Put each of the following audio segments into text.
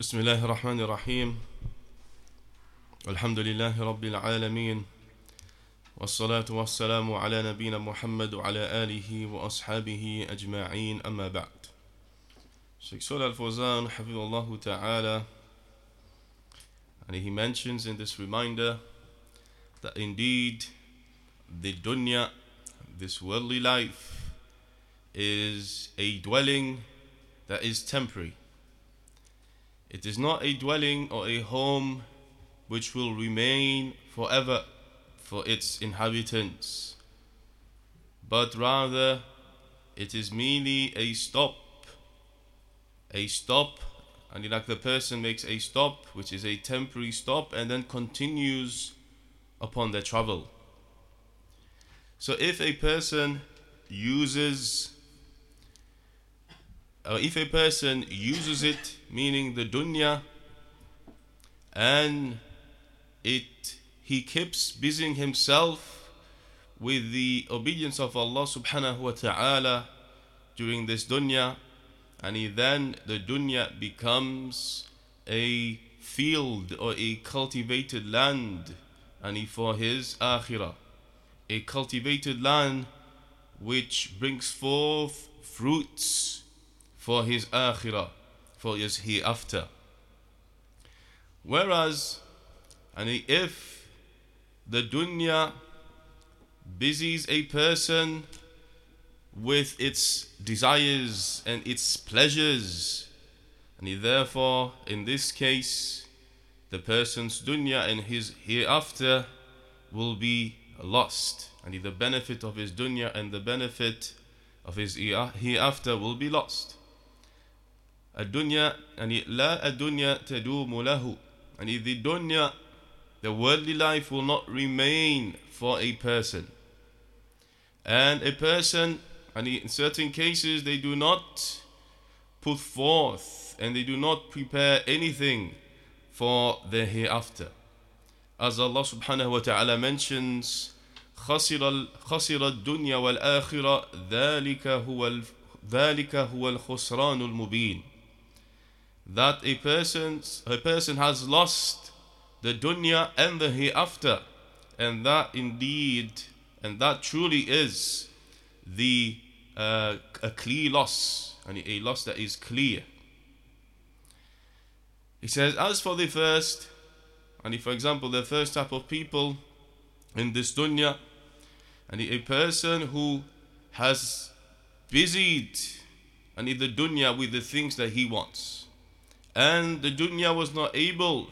بسم الله الرحمن الرحيم الحمد لله رب العالمين والصلاة والسلام على نبينا محمد وعلى آله وأصحابه أجمعين أما بعد شيخ سولا الفوزان حفظ الله تعالى And he mentions in this reminder that indeed the dunya, this worldly life, is a dwelling that is temporary. It is not a dwelling or a home which will remain forever for its inhabitants, but rather it is merely a stop. A stop, and like the person makes a stop, which is a temporary stop, and then continues upon their travel. So if a person uses or if a person uses it, meaning the dunya, and it he keeps busying himself with the obedience of Allah subhanahu wa ta'ala during this dunya, and he then the dunya becomes a field or a cultivated land, and he for his akhirah, a cultivated land which brings forth fruits for his akhirah, for his hereafter. Whereas, and if the dunya busies a person with its desires and its pleasures, and he therefore, in this case, the person's dunya and his hereafter will be lost, and the benefit of his dunya and the benefit of his hereafter will be lost. الدنيا يعني لا الدنيا تدوم له يعني the dunya the worldly life will not remain for a person and a person and in certain cases they do not put forth and they do not prepare anything for the hereafter as Allah subhanahu wa ta'ala mentions خسر خسر الدنيا والآخرة ذلك هو ذلك هو الخسران المبين that a person a person has lost the dunya and the hereafter and that indeed and that truly is the uh, a clear loss and a loss that is clear. He says as for the first and if, for example the first type of people in this dunya and a person who has busied and the dunya with the things that he wants and the dunya was not able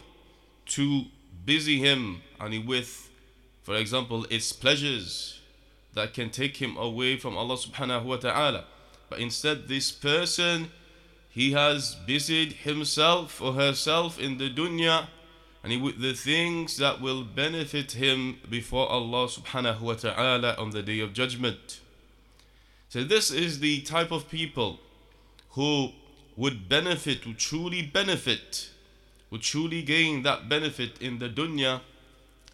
to busy him and with for example its pleasures that can take him away from Allah subhanahu wa ta'ala. But instead this person he has busied himself or herself in the dunya and with the things that will benefit him before Allah subhanahu wa ta'ala on the day of judgment. So this is the type of people who would benefit, would truly benefit, would truly gain that benefit in the dunya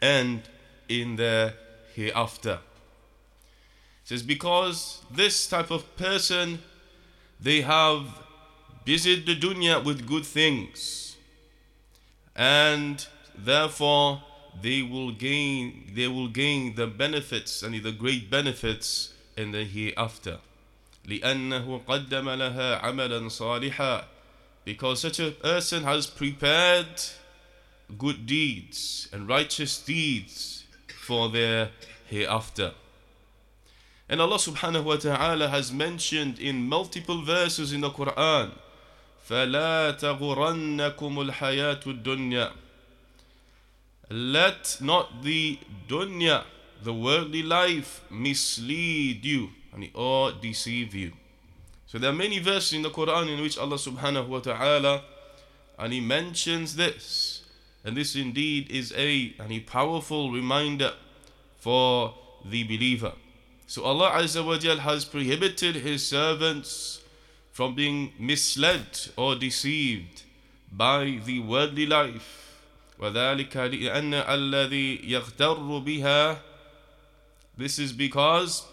and in the hereafter. It says because this type of person they have busied the dunya with good things and therefore they will gain they will gain the benefits and the great benefits in the hereafter. لأنه قدم لها عملا صالحا because such a person has prepared good deeds and righteous deeds for their hereafter. And Allah subhanahu wa ta'ala has mentioned in multiple verses in the Quran فَلَا تَغُرَنَّكُمُ الْحَيَاةُ الدُّنْيَا Let not the dunya, the worldly life, mislead you or deceive you. So there are many verses in the Quran in which Allah subhanahu wa ta'ala and He mentions this. And this indeed is a, and a powerful reminder for the believer. So Allah Azza wa Jal has prohibited His servants from being misled or deceived by the worldly life. وذلك لأن الذي يغتر بها This is because and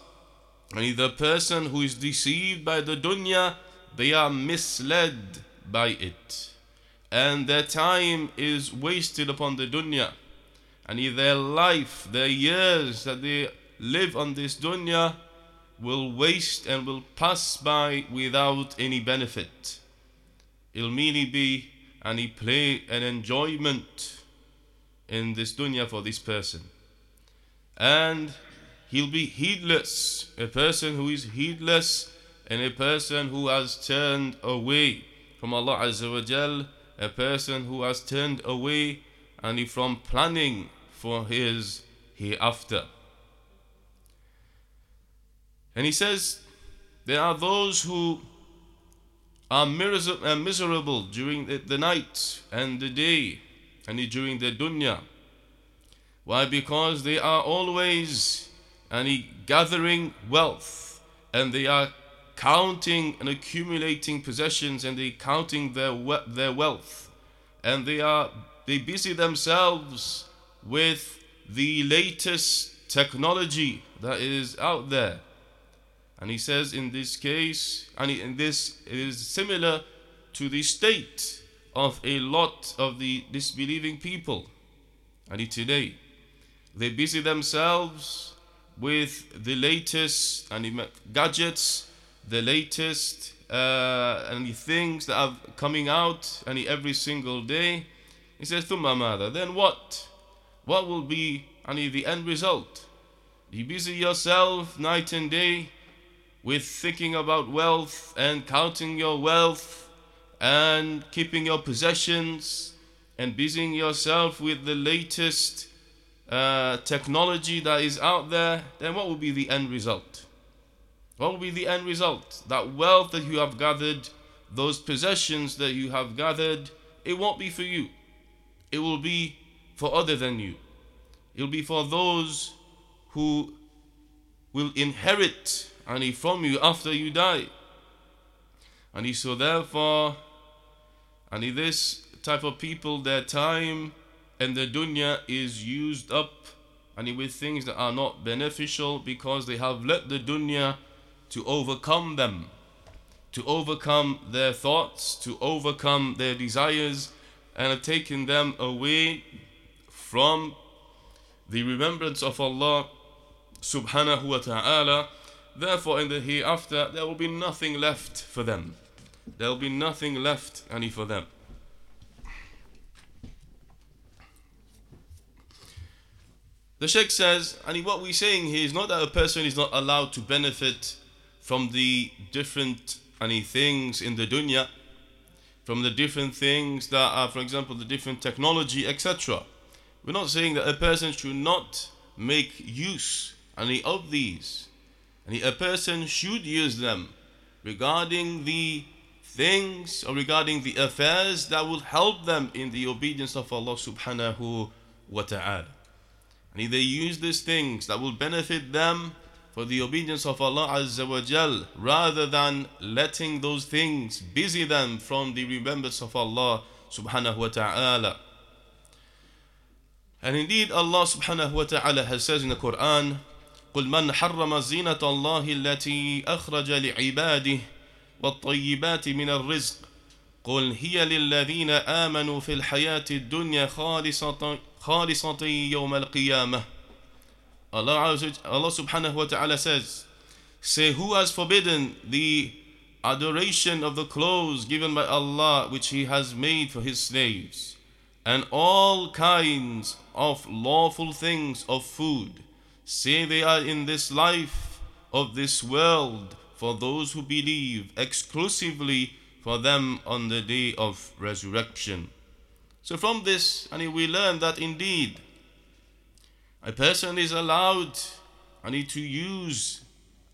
the person who is deceived by the dunya, they are misled by it. and their time is wasted upon the dunya. And their life, their years that they live on this dunya will waste and will pass by without any benefit. It'll merely be any play and enjoyment in this dunya for this person. And he'll be heedless, a person who is heedless and a person who has turned away from Allah Azza wa Jal, a person who has turned away and from planning for his hereafter. And he says, There are those who are uh, miserable during the night and the day and during the dunya. Why? Because they are always and he gathering wealth and they are counting and accumulating possessions and they counting their their wealth. And they are they busy themselves with the latest technology that is out there. And he says in this case and in this is similar to the state of a lot of the disbelieving people. And today they busy themselves with the latest and gadgets the latest uh, things that are coming out and every single day. He says, Thumma mada. Then what? What will be any the end result? You busy yourself night and day with thinking about wealth and counting your wealth and keeping your possessions and busying yourself with the latest uh, technology that is out there, then what will be the end result? What will be the end result? That wealth that you have gathered, those possessions that you have gathered, it won't be for you. It will be for other than you. It will be for those who will inherit and from you after you die. And so therefore, and this type of people, their time and the dunya is used up and with things that are not beneficial because they have let the dunya to overcome them, to overcome their thoughts, to overcome their desires, and have taken them away from the remembrance of Allah subhanahu wa ta'ala. Therefore, in the hereafter, there will be nothing left for them. There will be nothing left any for them. The Sheikh says, and what we're saying here is not that a person is not allowed to benefit from the different any things in the dunya, from the different things that are, for example, the different technology, etc. We're not saying that a person should not make use any of these. And a person should use them regarding the things or regarding the affairs that will help them in the obedience of Allah subhanahu wa ta'ala. And they use these things that will benefit them for the obedience of Allah Azza wa Jal rather than letting those things busy them from the remembrance of Allah subhanahu wa ta'ala. And indeed Allah subhanahu wa ta'ala has said in the Quran قل من حرم زينة الله التي أخرج لعباده والطيبات من الرزق قل هي للذين آمنوا في الحياة الدنيا خالصة, خالصة يوم القيامة Allah, Allah subhanahu wa ta'ala says, Say, who has forbidden the adoration of the clothes given by Allah which He has made for His slaves, and all kinds of lawful things of food? Say they are in this life of this world for those who believe, exclusively for them on the day of resurrection. So from this, I and we learn that indeed a person is allowed I need to use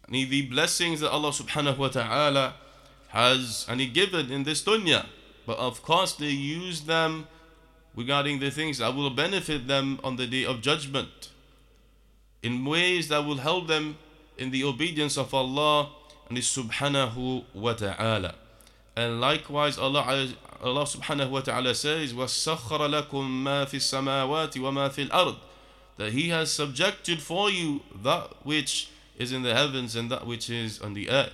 I need the blessings that Allah subhanahu wa ta'ala has and he given in this dunya. But of course they use them regarding the things that will benefit them on the day of judgment in ways that will help them in the obedience of Allah and His subhanahu wa ta'ala. And likewise Allah Allah subhanahu wa ta'ala says وَسَخَّرَ لَكُم مَا فِي السَّمَاوَاتِ وَمَا فِي الْأَرْضِ that he has subjected for you that which is in the heavens and that which is on the earth.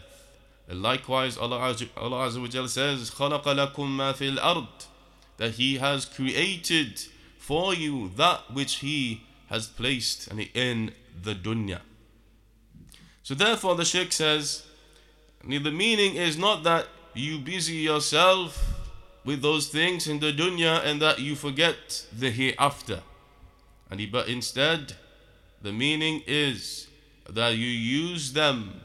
And likewise, Allah, Allah Azza wa Jal says, خَلَقَ لَكُم مَا فِي الْأَرْضِ that He has created for you that which He has placed in the dunya. So therefore the Sheikh says, the meaning is not that you busy yourself with those things in the dunya and that you forget the hereafter. And but instead, the meaning is that you use them,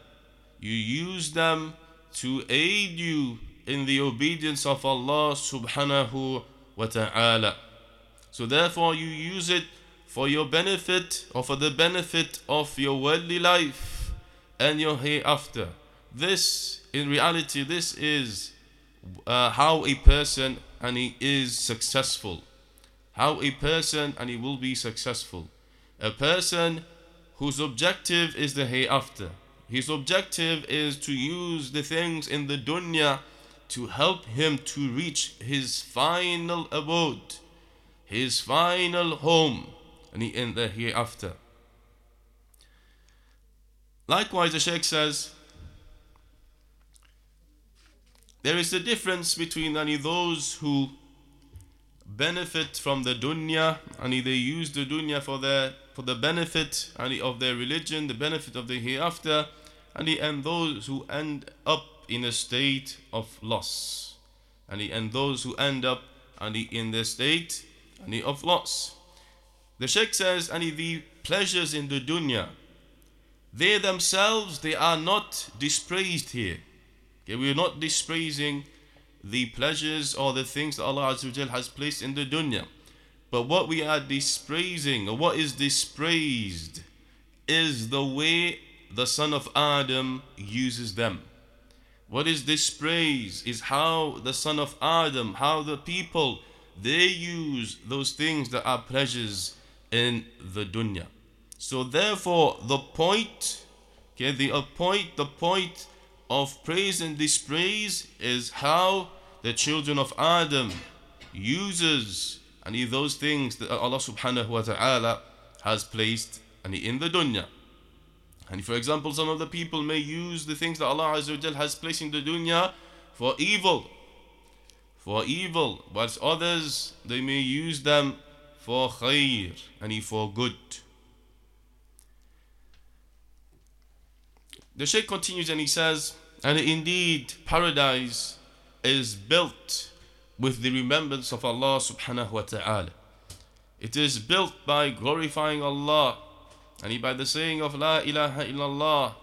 you use them to aid you in the obedience of Allah subhanahu wa ta'ala. So therefore you use it for your benefit or for the benefit of your worldly life and your hereafter. This, in reality, this is uh, how a person and he is successful. How a person and he will be successful. A person whose objective is the hereafter. His objective is to use the things in the dunya to help him to reach his final abode, his final home, and he in the hereafter. Likewise, the Sheikh says, there is a difference between any those who benefit from the dunya and they use the dunya for their for the benefit any of their religion, the benefit of the hereafter, and, and those who end up in a state of loss. And, and those who end up and in the state and of loss. The Sheikh says, and the pleasures in the dunya, they themselves, they are not dispraised here. Okay, we are not dispraising the pleasures or the things that Allah Azza has placed in the dunya. But what we are dispraising, or what is dispraised, is the way the son of Adam uses them. What is dispraised is how the son of Adam, how the people, they use those things that are pleasures in the dunya. So therefore, the point, okay, the point, the point of praise and dispraise is how the children of Adam uses and those things that Allah subhanahu wa ta'ala has placed in the dunya. And for example, some of the people may use the things that Allah Azza has placed in the dunya for evil. For evil, whilst others they may use them for khair and for good. The Shaykh continues and he says, And indeed, paradise is built with the remembrance of Allah subhanahu wa ta'ala. It is built by glorifying Allah and by the saying of La ilaha illallah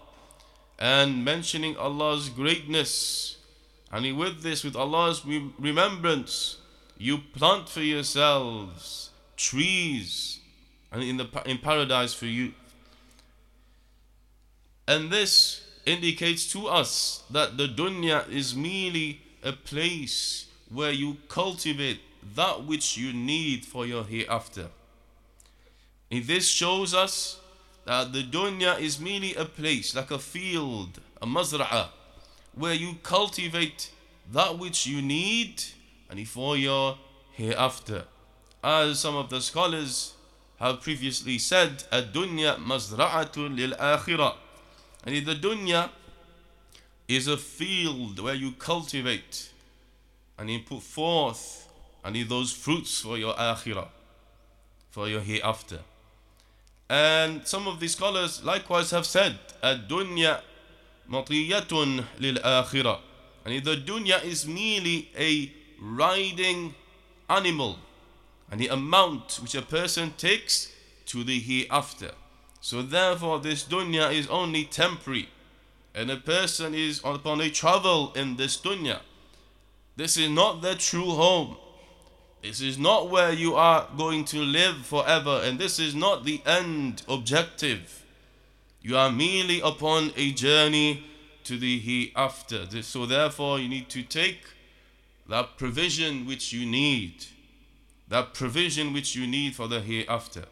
and mentioning Allah's greatness. And with this, with Allah's remembrance, you plant for yourselves trees and in the in paradise for you and this indicates to us that the dunya is merely a place where you cultivate that which you need for your hereafter. And this shows us that the dunya is merely a place, like a field, a mazra'a, where you cultivate that which you need and for your hereafter. As some of the scholars have previously said, الدنيا مزرعة للآخرة And the dunya is a field where you cultivate and you put forth and those fruits for your akhirah, for your hereafter. And some of the scholars likewise have said, Ad-dunya matiyatun lil-akhirah. And the dunya is merely a riding animal and the amount which a person takes to the hereafter. So therefore this dunya is only temporary and a person is upon a travel in this dunya. This is not their true home. This is not where you are going to live forever and this is not the end objective. You are merely upon a journey to the hereafter. So therefore you need to take that provision which you need. That provision which you need for the hereafter.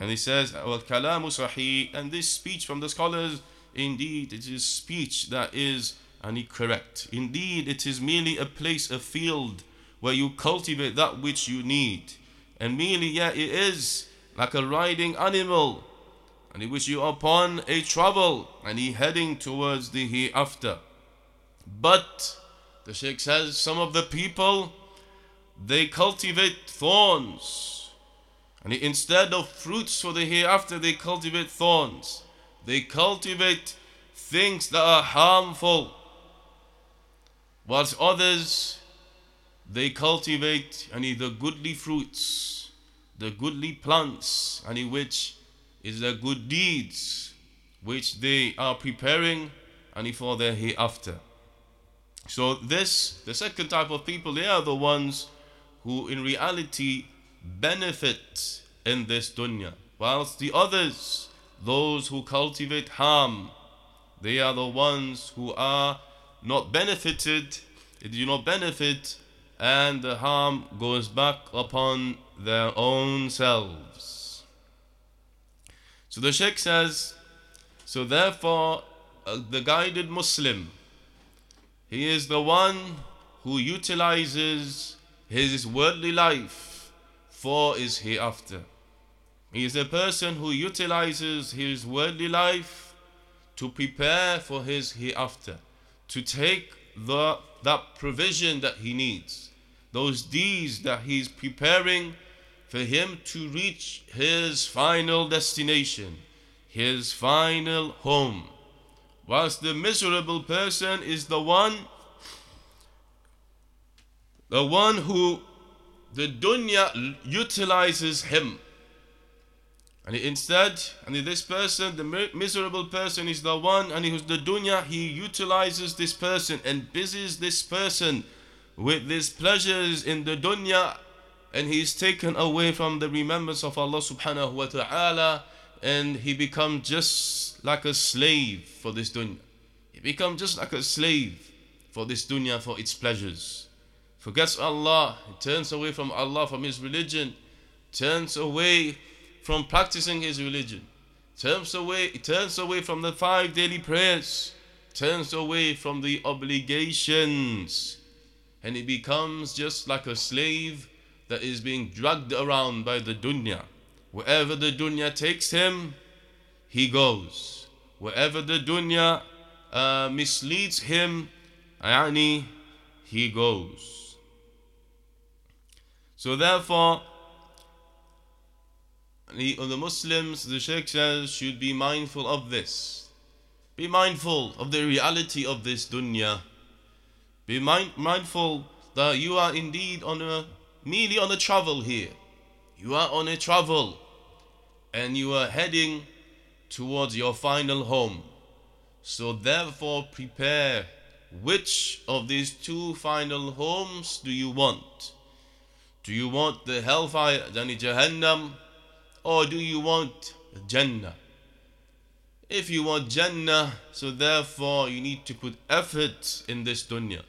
And he says, وَالْكَلَامُ صَحِيح And this speech from the scholars, indeed, it is speech that is and correct. Indeed, it is merely a place, a field where you cultivate that which you need. And merely, yeah, it is like a riding animal, and in which you are upon a travel, and he heading towards the hereafter. But the Sheikh says, some of the people they cultivate thorns. and instead of fruits for the hereafter, they cultivate thorns. They cultivate things that are harmful. Whilst others, they cultivate any the goodly fruits, the goodly plants, any which is the good deeds which they are preparing and for their hereafter. So this, the second type of people, they are the ones who in reality benefit in this dunya. Whilst the others, those who cultivate harm, they are the ones who are not benefited, they do not benefit, and the harm goes back upon their own selves. So the Sheikh says, so therefore, uh, the guided Muslim, he is the one who utilizes his worldly life for is hereafter. He is a person who utilizes his worldly life to prepare for his hereafter, to take the, that provision that he needs, those deeds that he's preparing for him to reach his final destination, his final home. Whilst the miserable person is the one, the one who the dunya utilizes him. And instead, and this person, the miserable person, is the one, and who's the dunya, he utilizes this person and busies this person with these pleasures in the dunya, and he is taken away from the remembrance of Allah subhanahu wa ta'ala, and he becomes just like a slave for this dunya. He becomes just like a slave for this dunya, for its pleasures. Forgets Allah, turns away from Allah, from his religion, turns away from practicing his religion, turns away, turns away from the five daily prayers, turns away from the obligations, and he becomes just like a slave that is being dragged around by the dunya. Wherever the dunya takes him, he goes. Wherever the dunya uh, misleads him, yani, he goes. So therefore, the, uh, the Muslims, the Sheikh says, should be mindful of this. Be mindful of the reality of this dunya. Be mind, mindful that you are indeed on a merely on a travel here. You are on a travel and you are heading towards your final home. So therefore prepare which of these two final homes do you want? Do you want the hellfire, yani Jahannam, or do you want Jannah? If you want Jannah, so therefore you need to put effort in this dunya.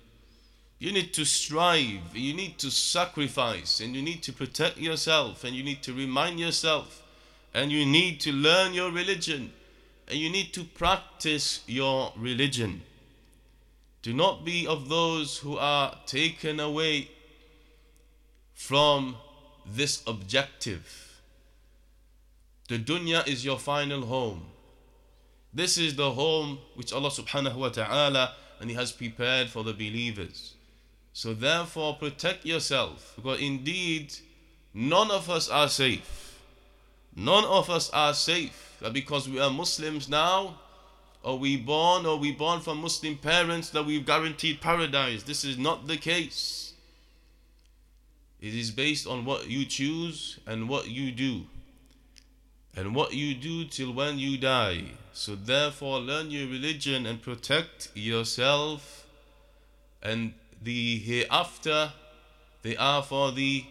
You need to strive, you need to sacrifice, and you need to protect yourself, and you need to remind yourself, and you need to learn your religion, and you need to practice your religion. Do not be of those who are taken away from this objective. The dunya is your final home. This is the home which Allah subhanahu wa ta'ala and He has prepared for the believers. So therefore protect yourself because indeed none of us are safe. None of us are safe because we are Muslims now or we born or we born from Muslim parents that we've guaranteed paradise. This is not the case. It is based on what you choose and what you do. And what you do till when you die. So therefore learn your religion and protect yourself and the hereafter they are for the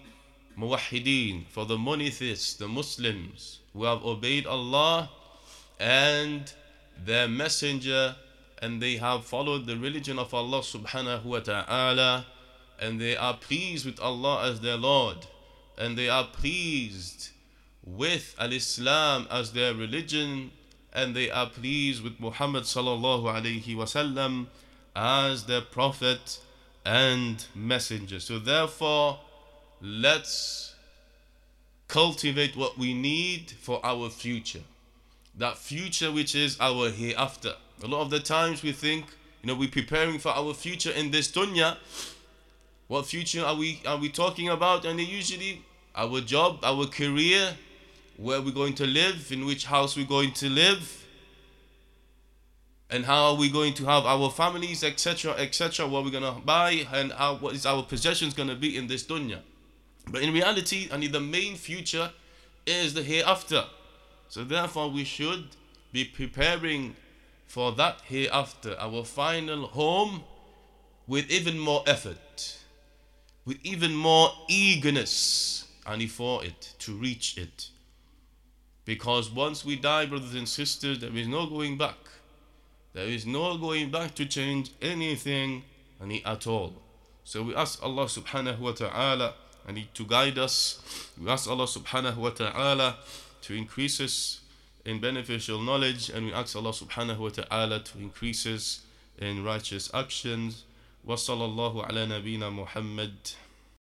muwahideen, for the monotheists, the Muslims who have obeyed Allah and their messenger and they have followed the religion of Allah subhanahu wa ta'ala and they are pleased with Allah as their Lord and they are pleased with al-Islam as their religion and they are pleased with Muhammad sallallahu alayhi wasallam as their prophet and messenger. So therefore, let's cultivate what we need for our future. That future which is our hereafter. A lot of the times we think, you know, we're preparing for our future in this dunya. What future are we are we talking about? And usually our job, our career, where we're going to live, in which house we're going to live, and how are we going to have our families, etc., etc., what we're gonna buy, and how what is our possessions gonna be in this dunya. But in reality, I mean, the main future is the hereafter. So therefore, we should be preparing for that hereafter, our final home, with even more effort, with even more eagerness, and for it to reach it. Because once we die, brothers and sisters, there is no going back. There is no going back to change anything any at all. So we ask Allah subhanahu wa ta'ala and to guide us. We ask Allah subhanahu wa ta'ala to increase us in beneficial knowledge and we ask Allah subhanahu wa ta'ala to increase us in righteous actions. وصلى الله على نبينا محمد